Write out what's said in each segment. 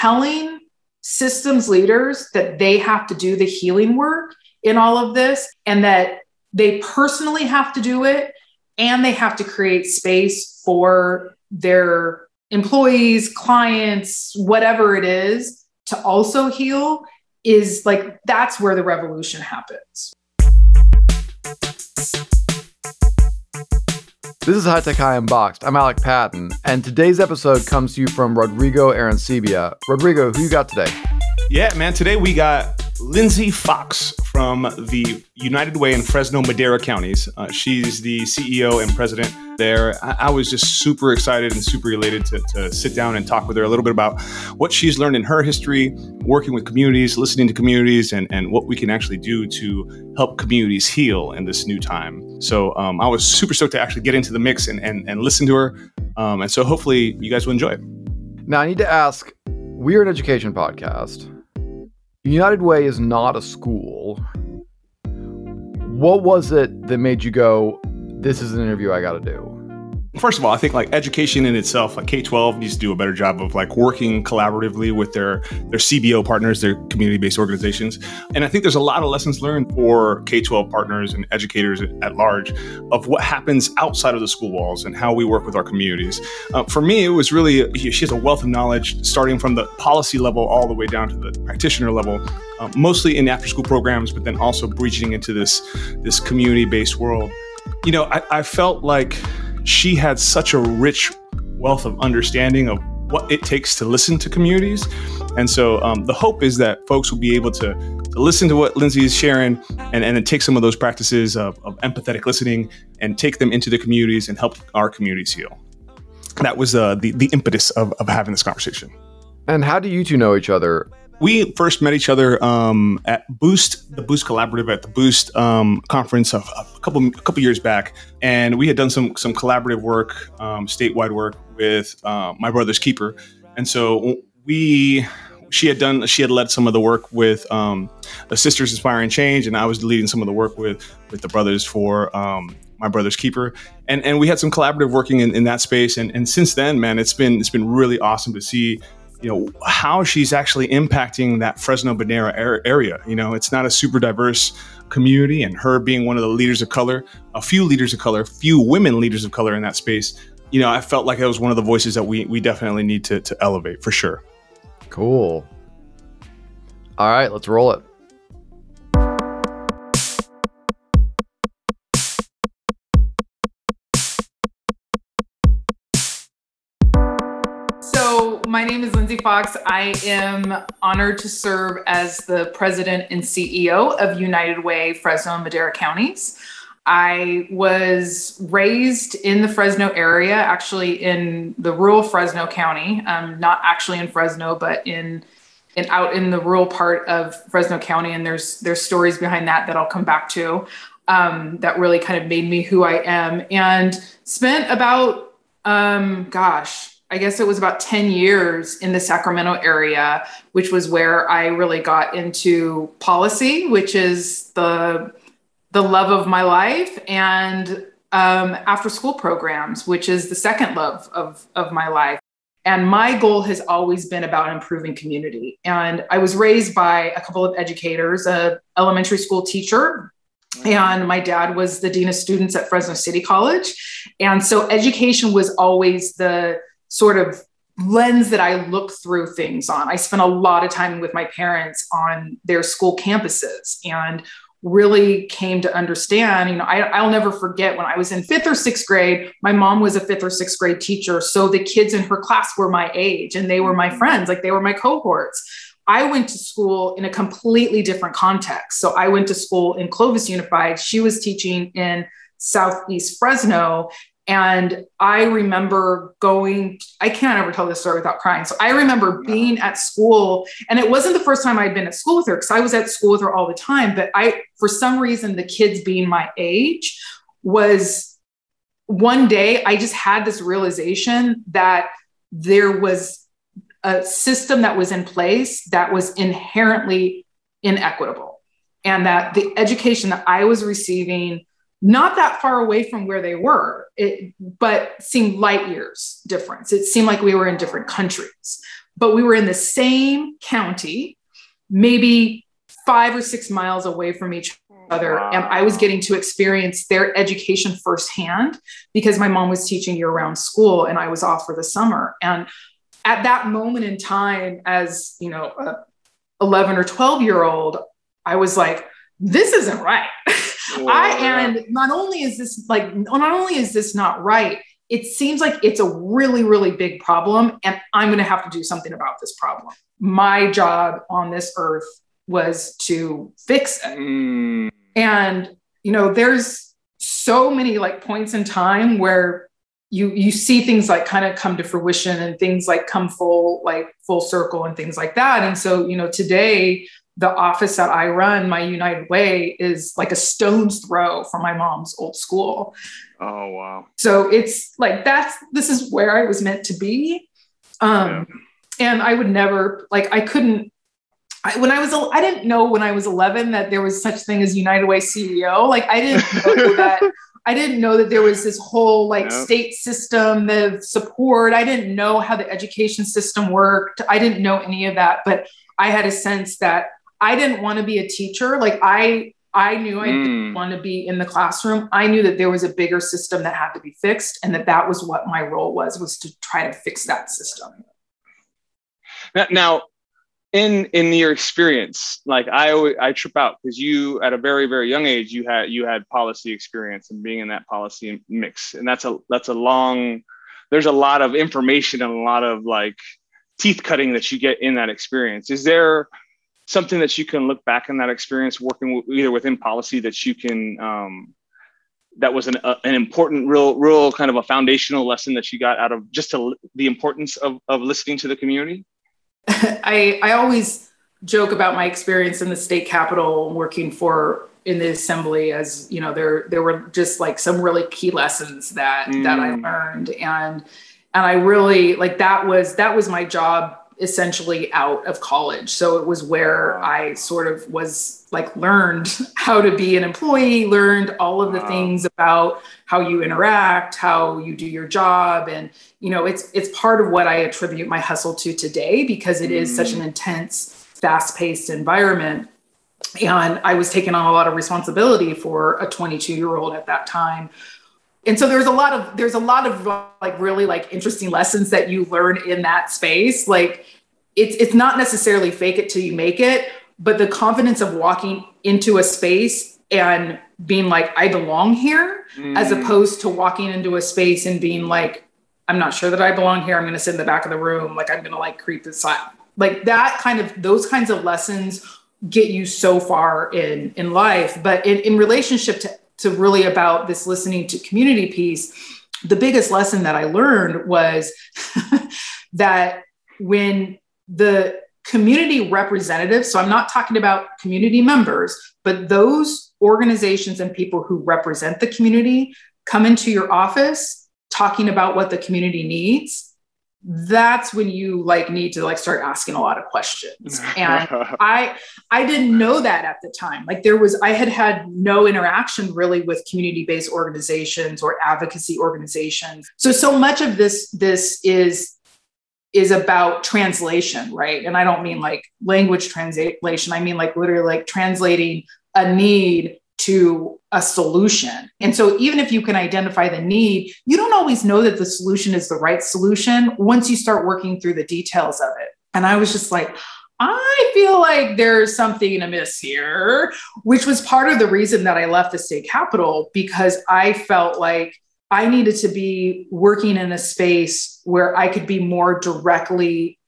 telling systems leaders that they have to do the healing work in all of this and that they personally have to do it and they have to create space for their employees, clients, whatever it is to also heal is like that's where the revolution happens. This is High Tech High Unboxed. I'm Alec Patton, and today's episode comes to you from Rodrigo Arancibia. Rodrigo, who you got today? Yeah, man. Today we got Lindsay Fox from the United Way in Fresno Madera counties. Uh, she's the CEO and president there. I, I, was just super excited and super elated to, to, sit down and talk with her a little bit about what she's learned in her history, working with communities, listening to communities, and, and what we can actually do to help communities heal in this new time. So um, I was super stoked to actually get into the mix and, and, and listen to her. Um, and so hopefully you guys will enjoy it. Now, I need to ask we're an education podcast. United Way is not a school. What was it that made you go, this is an interview I got to do? First of all, I think like education in itself, like K twelve needs to do a better job of like working collaboratively with their their CBO partners, their community based organizations, and I think there's a lot of lessons learned for K twelve partners and educators at large of what happens outside of the school walls and how we work with our communities. Uh, for me, it was really she has a wealth of knowledge, starting from the policy level all the way down to the practitioner level, uh, mostly in after school programs, but then also breaching into this this community based world. You know, I, I felt like she had such a rich wealth of understanding of what it takes to listen to communities. And so um, the hope is that folks will be able to, to listen to what Lindsay is sharing and, and then take some of those practices of, of empathetic listening and take them into the communities and help our communities heal. That was uh, the, the impetus of, of having this conversation. And how do you two know each other? We first met each other um, at Boost, the Boost Collaborative at the Boost um, conference a, a couple a couple years back, and we had done some some collaborative work, um, statewide work with uh, my brother's keeper, and so we she had done she had led some of the work with um, the Sisters Inspiring Change, and I was leading some of the work with with the brothers for um, my brother's keeper. And and we had some collaborative working in, in that space. And and since then man it's been it's been really awesome to see you know how she's actually impacting that Fresno Madera area. You know, it's not a super diverse community, and her being one of the leaders of color, a few leaders of color, few women leaders of color in that space. You know, I felt like it was one of the voices that we we definitely need to to elevate for sure. Cool. All right, let's roll it. My name is Lindsay Fox. I am honored to serve as the president and CEO of United Way Fresno and Madera counties. I was raised in the Fresno area, actually in the rural Fresno County, um, not actually in Fresno, but in and out in the rural part of Fresno County. And there's there's stories behind that that I'll come back to um, that really kind of made me who I am. And spent about um, gosh, I guess it was about 10 years in the Sacramento area, which was where I really got into policy, which is the the love of my life, and um, after school programs, which is the second love of, of my life. And my goal has always been about improving community. And I was raised by a couple of educators, a elementary school teacher, and my dad was the dean of students at Fresno City College. And so education was always the sort of lens that I look through things on. I spent a lot of time with my parents on their school campuses and really came to understand. You know, I, will never forget when I was in fifth or sixth grade, my mom was a fifth or sixth grade teacher. So the kids in her class were my age and they were my mm-hmm. friends, like they were my cohorts. I went to school in a completely different context. So I went to school in Clovis Unified. She was teaching in Southeast Fresno. And I remember going, I can't ever tell this story without crying. So I remember being at school, and it wasn't the first time I'd been at school with her because I was at school with her all the time. But I, for some reason, the kids being my age was one day I just had this realization that there was a system that was in place that was inherently inequitable. And that the education that I was receiving not that far away from where they were, it, but seemed light years difference. It seemed like we were in different countries. but we were in the same county, maybe five or six miles away from each other. Wow. And I was getting to experience their education firsthand because my mom was teaching year round school and I was off for the summer. And at that moment in time, as you know, a 11 or 12 year old, I was like, this isn't right. I and not only is this like not only is this not right, it seems like it's a really really big problem and I'm going to have to do something about this problem. My job on this earth was to fix it. Mm. And you know, there's so many like points in time where you you see things like kind of come to fruition and things like come full like full circle and things like that. And so, you know, today the office that I run, my United Way, is like a stone's throw from my mom's old school. Oh wow! So it's like that's this is where I was meant to be, um, yeah. and I would never like I couldn't. I, when I was I didn't know when I was 11 that there was such thing as United Way CEO. Like I didn't know that. I didn't know that there was this whole like yep. state system, the support. I didn't know how the education system worked. I didn't know any of that, but I had a sense that I didn't want to be a teacher. Like I I knew I mm. didn't want to be in the classroom. I knew that there was a bigger system that had to be fixed and that that was what my role was was to try to fix that system. Now, in in your experience, like I I trip out because you at a very very young age you had you had policy experience and being in that policy mix and that's a that's a long there's a lot of information and a lot of like teeth cutting that you get in that experience. Is there something that you can look back in that experience working with, either within policy that you can um, that was an, uh, an important real real kind of a foundational lesson that you got out of just to, the importance of, of listening to the community I, I always joke about my experience in the state capitol working for in the assembly as you know there there were just like some really key lessons that mm. that i learned and and i really like that was that was my job essentially out of college. So it was where I sort of was like learned how to be an employee, learned all of the wow. things about how you interact, how you do your job and you know, it's it's part of what I attribute my hustle to today because it mm. is such an mm. intense, fast-paced environment. And I was taking on a lot of responsibility for a 22-year-old at that time and so there's a lot of there's a lot of like really like interesting lessons that you learn in that space. Like it's it's not necessarily fake it till you make it but the confidence of walking into a space and being like i belong here mm. as opposed to walking into a space and being like i'm not sure that i belong here. I'm going to sit in the back of the room. Like i'm going to like creep aside like that kind of those kinds of lessons get you so far in in life. But in, in relationship to to really about this listening to community piece, the biggest lesson that I learned was that when the community representatives, so I'm not talking about community members, but those organizations and people who represent the community come into your office talking about what the community needs that's when you like need to like start asking a lot of questions. And i i didn't know that at the time. Like there was i had had no interaction really with community based organizations or advocacy organizations. So so much of this this is is about translation right? And i don't mean like language translation. I mean like literally like translating a need to a solution. And so, even if you can identify the need, you don't always know that the solution is the right solution once you start working through the details of it. And I was just like, I feel like there's something amiss here, which was part of the reason that I left the state capitol because I felt like I needed to be working in a space where I could be more directly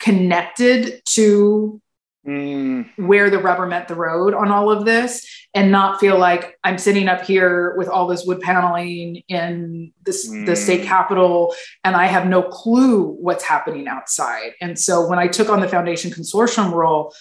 connected to mm. where the rubber met the road on all of this and not feel like I'm sitting up here with all this wood paneling in this mm. the state capitol and I have no clue what's happening outside. And so when I took on the foundation consortium role,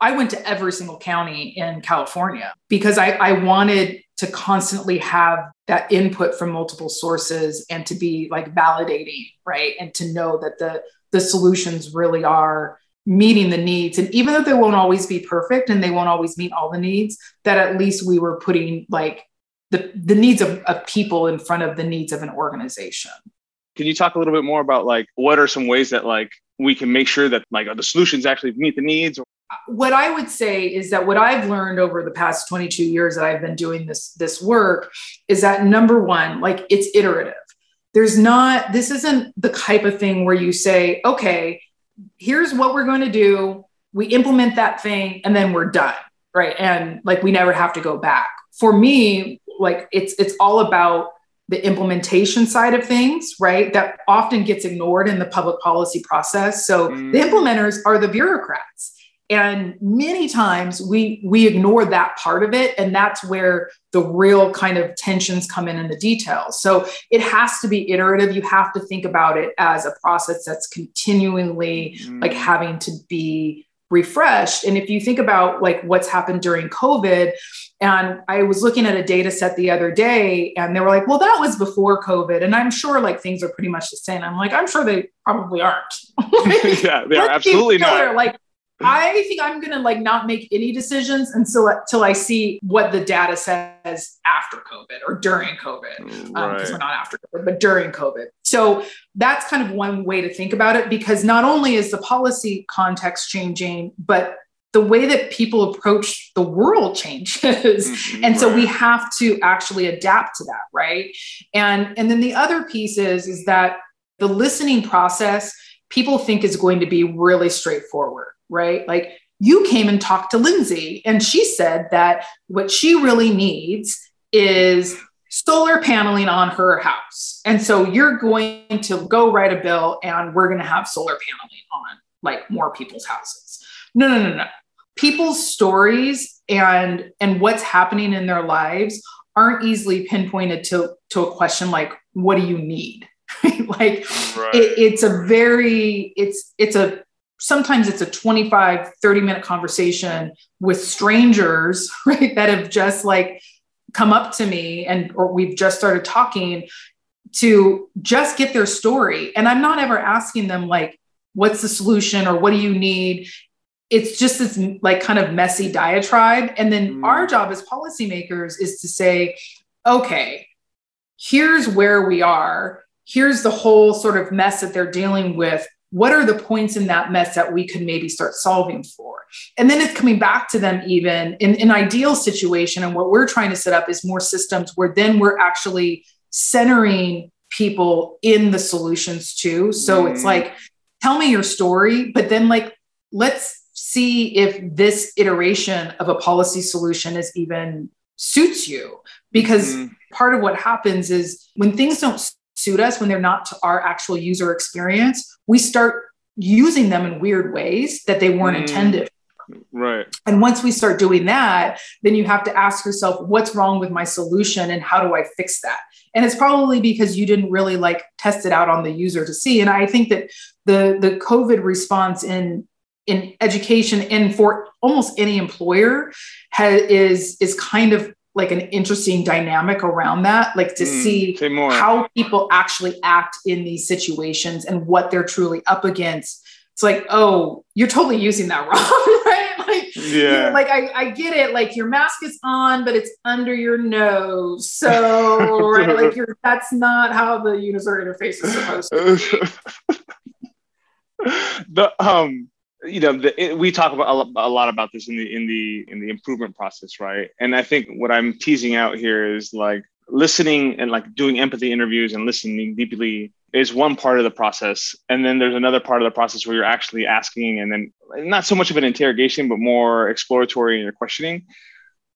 I went to every single county in California because I, I wanted to constantly have that input from multiple sources and to be like validating, right? And to know that the the solutions really are meeting the needs. And even though they won't always be perfect and they won't always meet all the needs that at least we were putting like the, the needs of, of people in front of the needs of an organization. Can you talk a little bit more about like what are some ways that like we can make sure that like the solutions actually meet the needs? What I would say is that what I've learned over the past 22 years that I've been doing this this work is that number one, like it's iterative. There's not this isn't the type of thing where you say, okay, here's what we're going to do, we implement that thing and then we're done, right? And like we never have to go back. For me, like it's it's all about the implementation side of things, right? That often gets ignored in the public policy process. So mm. the implementers are the bureaucrats and many times we we ignore that part of it. And that's where the real kind of tensions come in in the details. So it has to be iterative. You have to think about it as a process that's continually mm. like having to be refreshed. And if you think about like what's happened during covid and i was looking at a data set the other day and they were like well that was before covid. And i'm sure like things are pretty much the same. I'm like i'm sure they probably aren't. Yeah they are absolutely not. like I think I'm going to like not make any decisions until until I see what the data says after COVID or during COVID, because um, we're not after COVID, but during COVID. So that's kind of one way to think about it because not only is the policy context changing, but the way that people approach the world changes. Mm-hmm, and so we have to actually adapt to that right? And and then the other piece is is that the listening process people think is going to be really straightforward right? Like you came and talked to Lindsay, and she said that what she really needs is solar paneling on her house. And so you're going to go write a bill and we're going to have solar paneling on like more people's houses. No, no, no, no. People's stories and and what's happening in their lives aren't easily pinpointed to to a question like what do you need? like right. it, it's a very it's it's a sometimes it's a 25 30 minute conversation with strangers right that have just like come up to me and or we've just started talking to just get their story and i'm not ever asking them like what's the solution or what do you need it's just this like kind of messy diatribe and then mm. our job as policymakers is to say okay here's where we are here's the whole sort of mess that they're dealing with. What are the points in that mess that we could maybe start solving for? And then it's coming back to them even in an ideal situation. And what we're trying to set up is more systems where then we're actually centering people in the solutions too. So mm. it's like tell me your story but then like let's see if this iteration of a policy solution is even suits you. Because mm. part of what happens is when things don't suit us when they're not to our actual user experience we start using them in weird ways that they weren't mm. intended right. And once we start doing that then you have to ask yourself what's wrong with my solution and how do i fix that? And it's probably because you didn't really like test it out on the user to see. And i think that the the covid response in in education and for almost any employer has, is is kind of like an interesting dynamic around that, like to mm, see how people actually act in these situations and what they're truly up against. It's like, oh, you're totally using that wrong, right? Like, yeah, like I, I get it. Like your mask is on, but it's under your nose. So, right, like you're that's not how the user interface is supposed to. the um you know the, it, we talk about a, lot about this in the in the in the improvement process right? And i think what i'm teasing out here is like listening and like doing empathy interviews and listening deeply is one part of the process. And then there's another part of the process where you're actually asking and then not so much of an interrogation but more exploratory in your questioning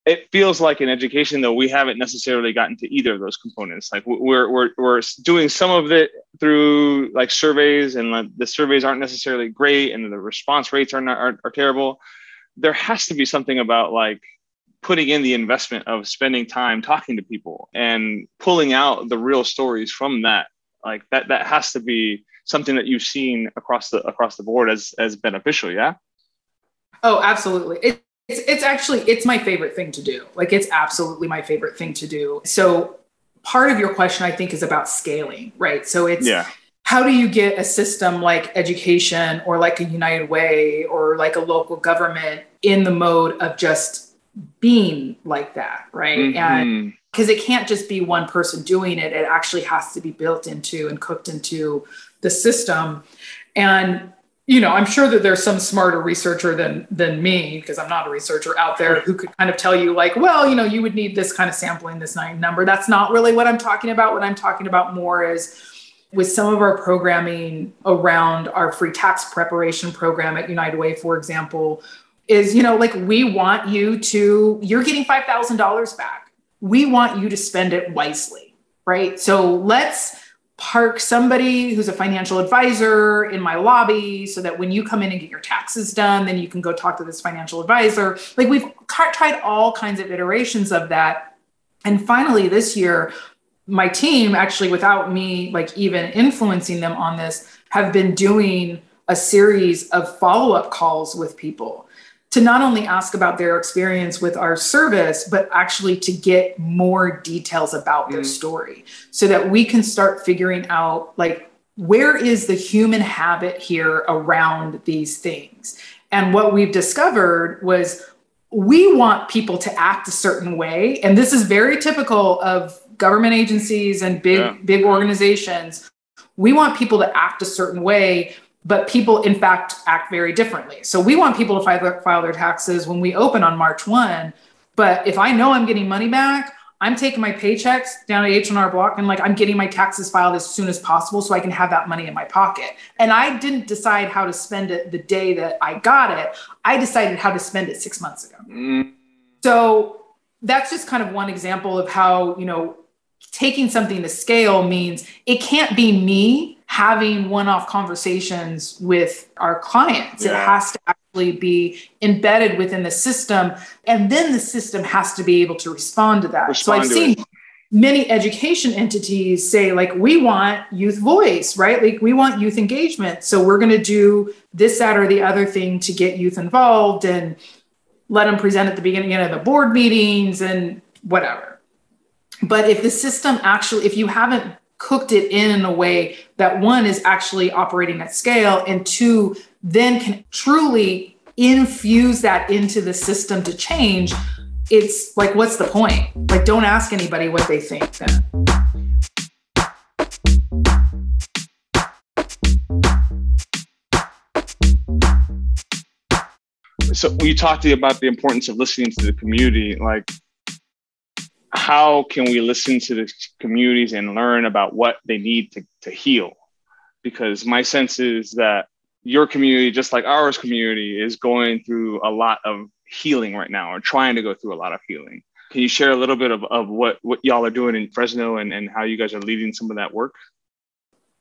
it feels like in education though we haven't necessarily gotten to either of those components. Like we're we're, we're doing some of it through like surveys and like, the surveys aren't necessarily great and the response rates are not are, are terrible. There has to be something about like putting in the investment of spending time talking to people and pulling out the real stories from that. Like that that has to be something that you've seen across the across the board as as beneficial yeah? Oh absolutely. It, it's, it's actually it's my favorite thing to do. Like it's absolutely my favorite thing to do. So part of your question i think is about scaling right? So it's yeah. how do you get a system like education or like a united way or like a local government in the mode of just being like that right? Mm-hmm. and because it can't just be one person doing it. It actually has to be built into and cooked into the system. And you know, I'm sure that there's some smarter researcher than than me because I'm not a researcher out there who could kind of tell you like, well, you know, you would need this kind of sampling, this nine number. That's not really what I'm talking about. What I'm talking about more is with some of our programming around our free tax preparation program at United Way, for example, is you know like we want you to you're getting five thousand dollars back. We want you to spend it wisely, right? So let's park somebody who's a financial advisor in my lobby so that when you come in and get your taxes done, then you can go talk to this financial advisor. Like we've tried all kinds of iterations of that. And finally, this year, my team actually, without me like even influencing them on this, have been doing a series of follow up calls with people to not only ask about their experience with our service, but actually to get more details about their mm. story so that we can start figuring out like where is the human habit here around these things. And what we've discovered was we want people to act a certain way. And this is very typical of government agencies and big, yeah. big organizations. We want people to act a certain way but people in fact act very differently. So we want people to file, file their taxes when we open on March 1. But if I know I'm getting money back, I'm taking my paychecks down at H&R Block and like I'm getting my taxes filed as soon as possible so I can have that money in my pocket. And I didn't decide how to spend it the day that I got it. I decided how to spend it 6 months ago. Mm. So that's just kind of one example of how, you know, taking something to scale means it can't be me having one-off conversations with our clients. Yeah. It has to actually be embedded within the system, and then the system has to be able to respond to that. Respond so I've seen. It. Many education entities say, like, we want youth voice, right? Like, we want youth engagement. So, we're going to do this, that, or the other thing to get youth involved and let them present at the beginning of the board meetings and whatever. But if the system actually, if you haven't cooked it in in a way that one is actually operating at scale and two then can truly infuse that into the system to change. It's like what's the point? Like don't ask anybody what they think then. So you talked to you about the importance of listening to the community like how can we listen to the communities and learn about what they need to, to heal? Because my sense is that your community, just like ours community, is going through a lot of healing right now or trying to go through a lot of healing. Can you share a little bit of, of what, what y'all are doing in Fresno and, and how you guys are leading some of that work?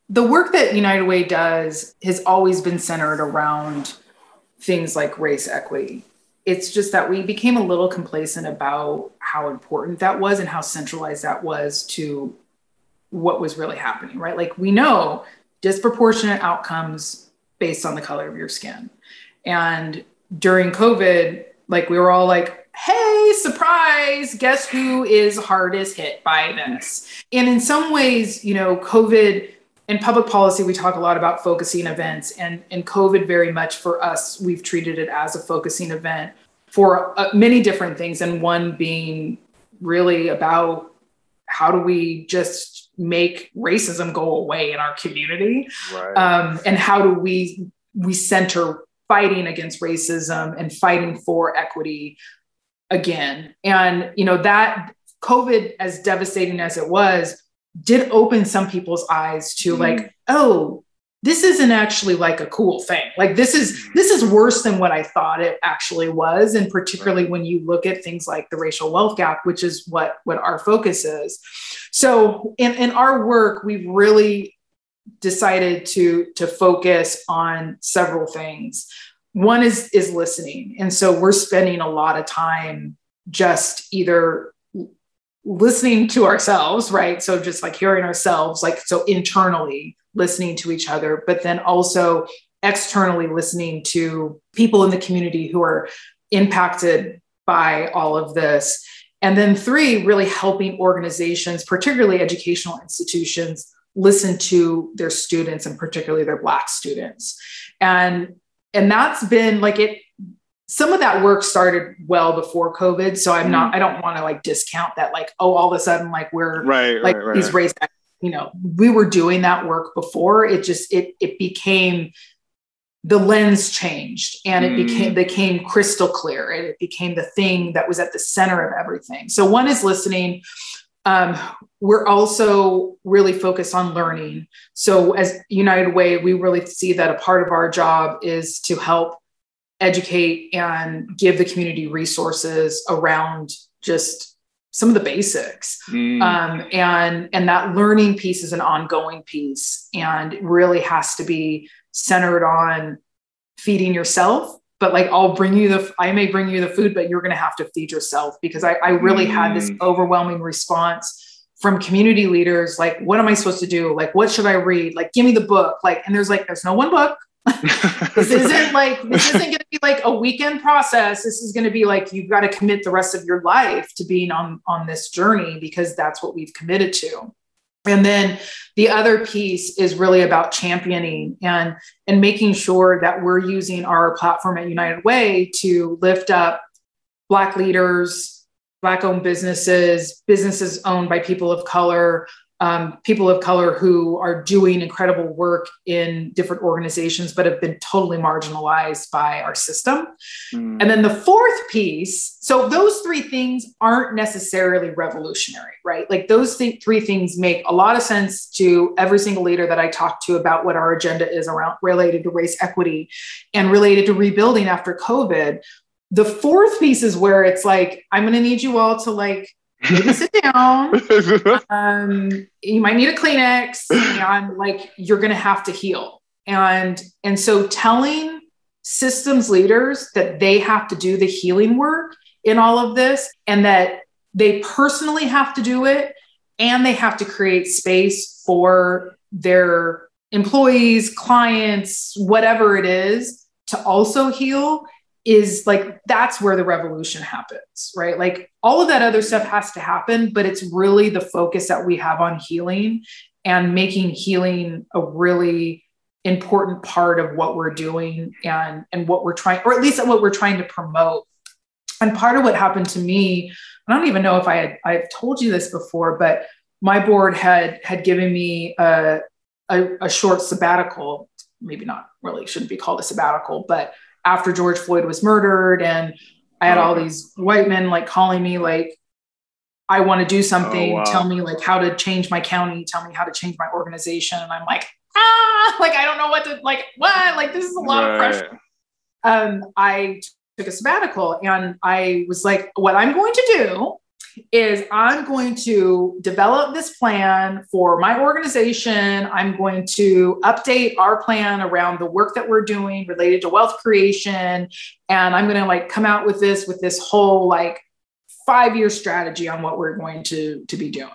The work that United Way does has always been centered around things like race equity it's just that we became a little complacent about how important that was and how centralized that was to what was really happening, right? Like we know disproportionate outcomes based on the color of your skin. And during COVID, like we were all like, hey, surprise, guess who is hardest hit by this? And in some ways, you know, COVID in public policy, we talk a lot about focusing events, and, and COVID very much for us, we've treated it as a focusing event for uh, many different things, and one being really about how do we just make racism go away in our community, right. um, and how do we we center fighting against racism and fighting for equity again, and you know that COVID, as devastating as it was, did open some people's eyes to mm-hmm. like, oh, this isn't actually like a cool thing. Like this is mm-hmm. this is worse than what I thought it actually was, and particularly when you look at things like the racial wealth gap, which is what what our focus is. So in, in our work, we've really decided to to focus on several things. One is is listening, and so we're spending a lot of time just either listening to ourselves, right? So just like hearing ourselves, like so internally listening to each other, but then also externally listening to people in the community who are impacted by all of this. And then three, really helping organizations, particularly educational institutions, listen to their students and particularly their black students. And and that's been like it some of that work started well before COVID. So I'm not, mm-hmm. I don't want to like discount that, like, oh, all of a sudden, like we're right, like right, right. these race, you know, we were doing that work before. It just it it became the lens changed and it Mm. became became crystal clear and it became the thing that was at the center of everything so one is listening um, we're also really focused on learning so as united way we really see that a part of our job is to help educate and give the community resources around just some of the basics. Mm. um, and and that learning piece is an ongoing piece and really has to be centered on feeding yourself. But like i'll bring you the i may bring you the food but you're going to have to feed yourself because i, I really had this Mm. overwhelming response from community leaders like what am i supposed to do? Like what should i read? Like give me the book. Like and there's like there's no one book this isn't like this isn't going to be like a weekend process. This is going to be like you've got to commit the rest of your life to being on on this journey because that's what we've committed to. And then the other piece is really about championing and and making sure that we're using our platform at united way to lift up black leaders black owned businesses businesses owned by people of color um, people of color who are doing incredible work in different organizations but have been totally marginalized by our system Mm. and then the fourth piece, so those three things aren't necessarily revolutionary, right? Like those th- three things make a lot of sense to every single leader that I talk to about what our agenda is around related to race equity and related to rebuilding after COVID. The fourth piece is where it's like, I'm going to need you all to like maybe sit down. Um, you might need a Kleenex and like you're going to have to heal. And and so telling systems leaders that they have to do the healing work in all of this and that they personally have to do it and they have to create space for their employees, clients, whatever it is to also heal is like that's where the revolution happens, right? Like all of that other stuff has to happen, but it's really the focus that we have on healing and making healing a really important part of what we're doing and and what we're trying or at least what we're trying to promote and part of what happened to me i don't even know if i had i've told you this before but my board had had given me a, a, a short sabbatical maybe not really shouldn't be called a sabbatical but after george floyd was murdered and i had all these white men like calling me like i want to do something. Oh, wow. tell me like how to change my county. Tell me how to change my organization. And i'm like ah like i don't know what to like what? Like this is a lot of pressure. Um, I took a sabbatical and I was like, what I'm going to do is I'm going to develop this plan for my organization. I'm going to update our plan around the work that we're doing related to wealth creation. And I'm going to like come out with this, with this whole like five year strategy on what we're going to, to be doing.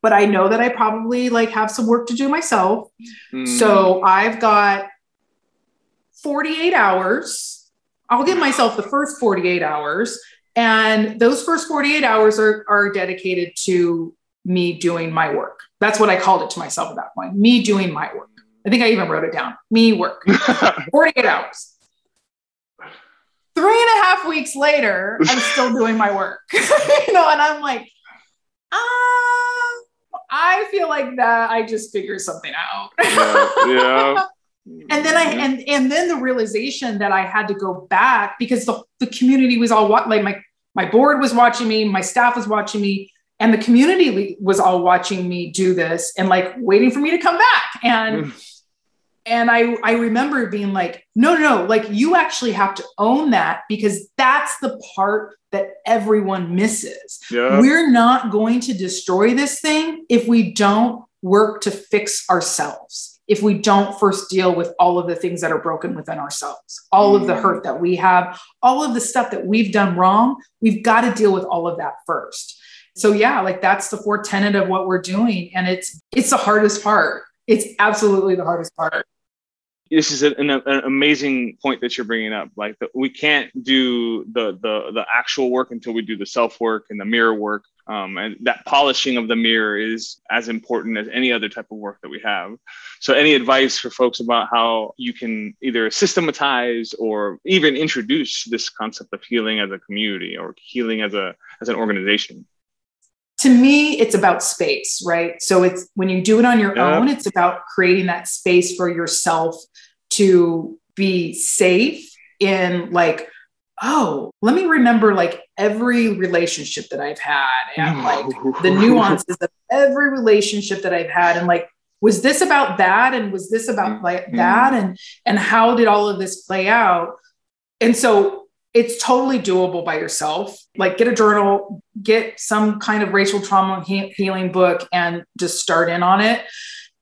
But I know that I probably like have some work to do myself. Mm. So I've got 48 hours. I'll give myself the first 48 hours. And those first 48 hours are, are dedicated to me doing my work. That's what I called it to myself at that point me doing my work. I think I even wrote it down me work. 48 hours. Three and a half weeks later, I'm still doing my work. you know, and I'm like, ah, I feel like that I just figured something out. yeah, yeah. And then I and and then the realization that I had to go back because the, the community was all wa- like my my board was watching me, my staff was watching me, and the community was all watching me do this and like waiting for me to come back. And mm. and I I remember being like, no, no, no, like you actually have to own that because that's the part that everyone misses. yeah. We're not going to destroy this thing if we don't work to fix ourselves. If we don't first deal with all of the things that are broken within ourselves, all of the Mm. hurt that we have, all of the stuff that we've done wrong, we've got to deal with all of that first. So yeah, like that's the fourth tenet of what we're doing. And it's it's the hardest part. It's absolutely the hardest part. this is an, an amazing point that you're bringing up. Like the, we can't do the the the actual work until we do the self work and the mirror work. Um, and that polishing of the mirror is as important as any other type of work that we have. So, any advice for folks about how you can either systematize or even introduce this concept of healing as a community or healing as a as an organization? to me it's about space right so it's when you do it on your Yeah. own it's about creating that space for yourself to be safe in like oh let me remember like every relationship that i've had and like the nuances of every relationship that i've had and like was this about that and was this about like mm-hmm. that and and how did all of this play out? And so it's totally doable by yourself. Like get a journal get some kind of racial trauma he- healing book and just start in on it.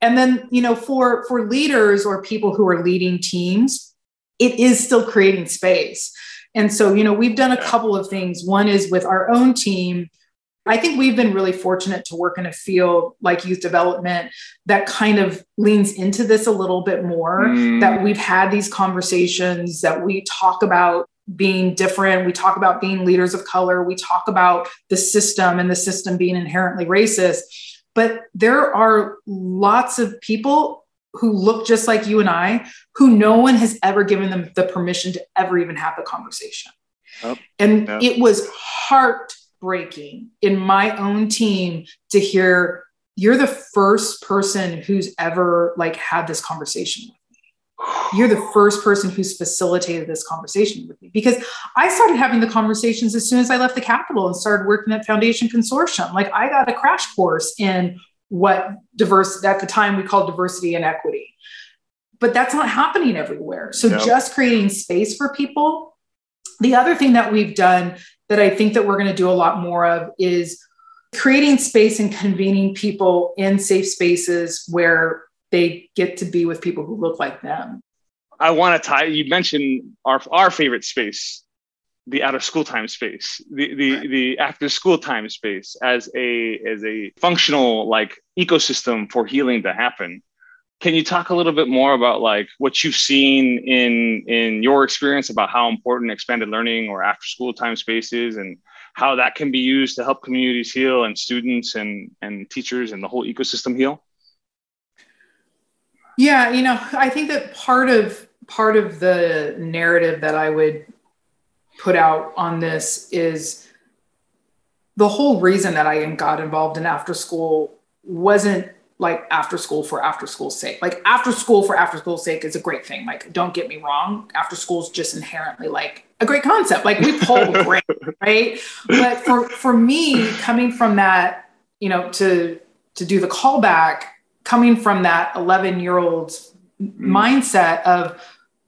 And then you know for for leaders or people who are leading teams it is still creating space and so you know we've done a couple of things one is with our own team I think we've been really fortunate to work in a field like youth development that kind of leans into this a little bit more. Mm. That we've had these conversations, that we talk about being different, we talk about being leaders of color, we talk about the system and the system being inherently racist. But there are lots of people who look just like you and I who no one has ever given them the permission to ever even have the conversation. And it was heartbreaking in my own team to hear you're the first person who's ever like had this conversation with me. You're the first person who's facilitated this conversation with me because I started having the conversations as soon as I left the Capitol and started working at Foundation Consortium. Like I got a crash course in what diverse at the time we called diversity and equity. But that's not happening everywhere. So just creating space for people. The other thing that we've done that I think that we're going to do a lot more of is creating space and convening people in safe spaces where they get to be with people who look like them. I want to tie. You mentioned our our favorite space, the out of school time space, the the right. the after school time space as a as a functional like ecosystem for healing to happen. Can you talk a little bit more about like what you've seen in in your experience about how important expanded learning or after school time space is and how that can be used to help communities heal and students and and teachers and the whole ecosystem heal? Yeah, you know, I think that part of part of the narrative that I would put out on this is the whole reason that I got involved in after school wasn't like after school for after school's sake. Like after school for after school's sake is a great thing. Like don't get me wrong, after school's just inherently like a great concept. Like we pull great, right? But for for me, coming from that, you know, to to do the callback, coming from that 11 year old's mm-hmm. mindset of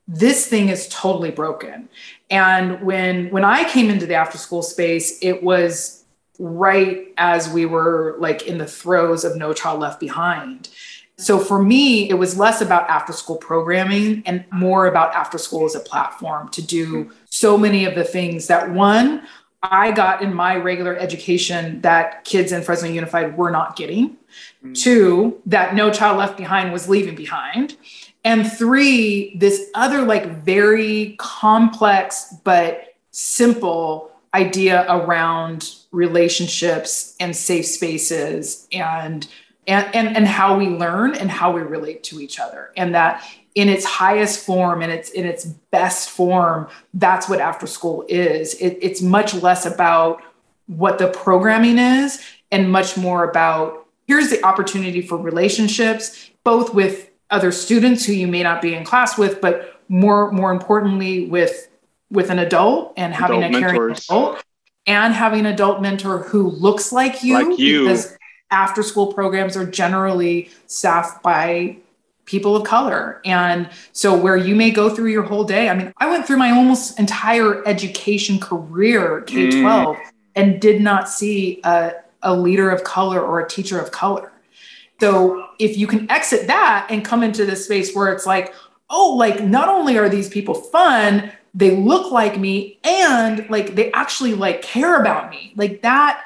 this thing is totally broken. And when when I came into the after school space, it was right as we were like in the throes of No Child Left Behind. So for me, it was less about after school programming and more about after school as a platform to do so many of the things that one, I got in my regular education that kids in Fresno Unified were not getting. Mm. Two, that No Child Left Behind was leaving behind. And three, this other like very complex but simple idea around relationships and safe spaces and and, and and how we learn and how we relate to each other. And that in its highest form and its in its best form that's what after school is. It, it's much less about what the programming is and much more about here's the opportunity for relationships both with other students who you may not be in class with but more more importantly with with an adult and having adult a caring mentors. adult and having an adult mentor who looks like you, like you. because after school programs are generally staffed by people of color. And so where you may go through your whole day, I mean, I went through my almost entire education career, K 12, mm. and did not see a, a leader of color or a teacher of color. So if you can exit that and come into this space where it's like, oh, like not only are these people fun, they look like me and like they actually like care about me. Like that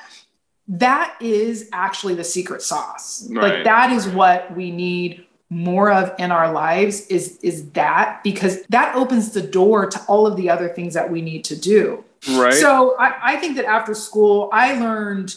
that is actually the secret sauce. Right. like that is what we need more of in our lives is is that because that opens the door to all of the other things that we need to do. Right. So i, I think that after school i learned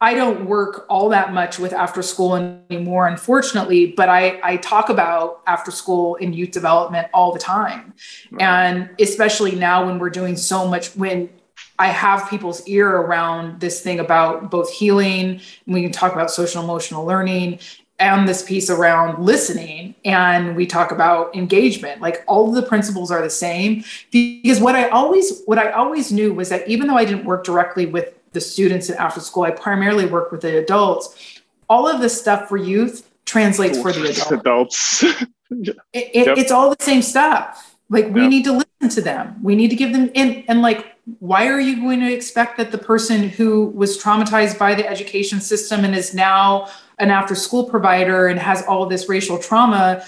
I don't work all that much with after school anymore, unfortunately, but I, I talk about after school and youth development all the time. Right. And especially now when we're doing so much, when I have people's ear around this thing about both healing, and we can talk about social emotional learning and this piece around listening and we talk about engagement like all of the principles are the same because what i always what i always knew was that even though i didn't work directly with the students in after school. I primarily work with the adults. All of this stuff for youth translates for the adults, adults. it, it, yep. it's all the same stuff. Like we yep. need to listen to them. We need to give them and, and like why are you going to expect that the person who was traumatized by the education system and is now an after school provider and has all of this racial trauma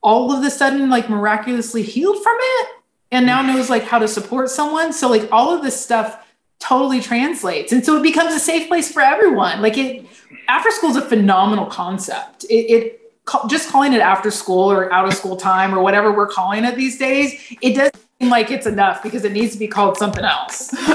all of a sudden like miraculously healed from it? And now mm. knows like how to support someone? So like all of this stuff totally translates. And so it becomes a safe place for everyone. Like it after school is a phenomenal concept. It, it just calling it after school or out of school time or whatever we're calling it these days it doesn't seem like it's enough because it needs to be called something else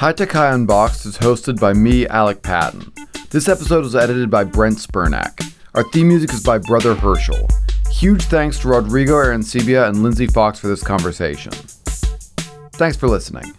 High Tech High Unboxed is hosted by me, Alec Patton. This episode was edited by Brent Spirnak. Our theme music is by Brother Herschel. Huge thanks to Rodrigo Arancibia and Lindsay Fox for this conversation. Thanks for listening.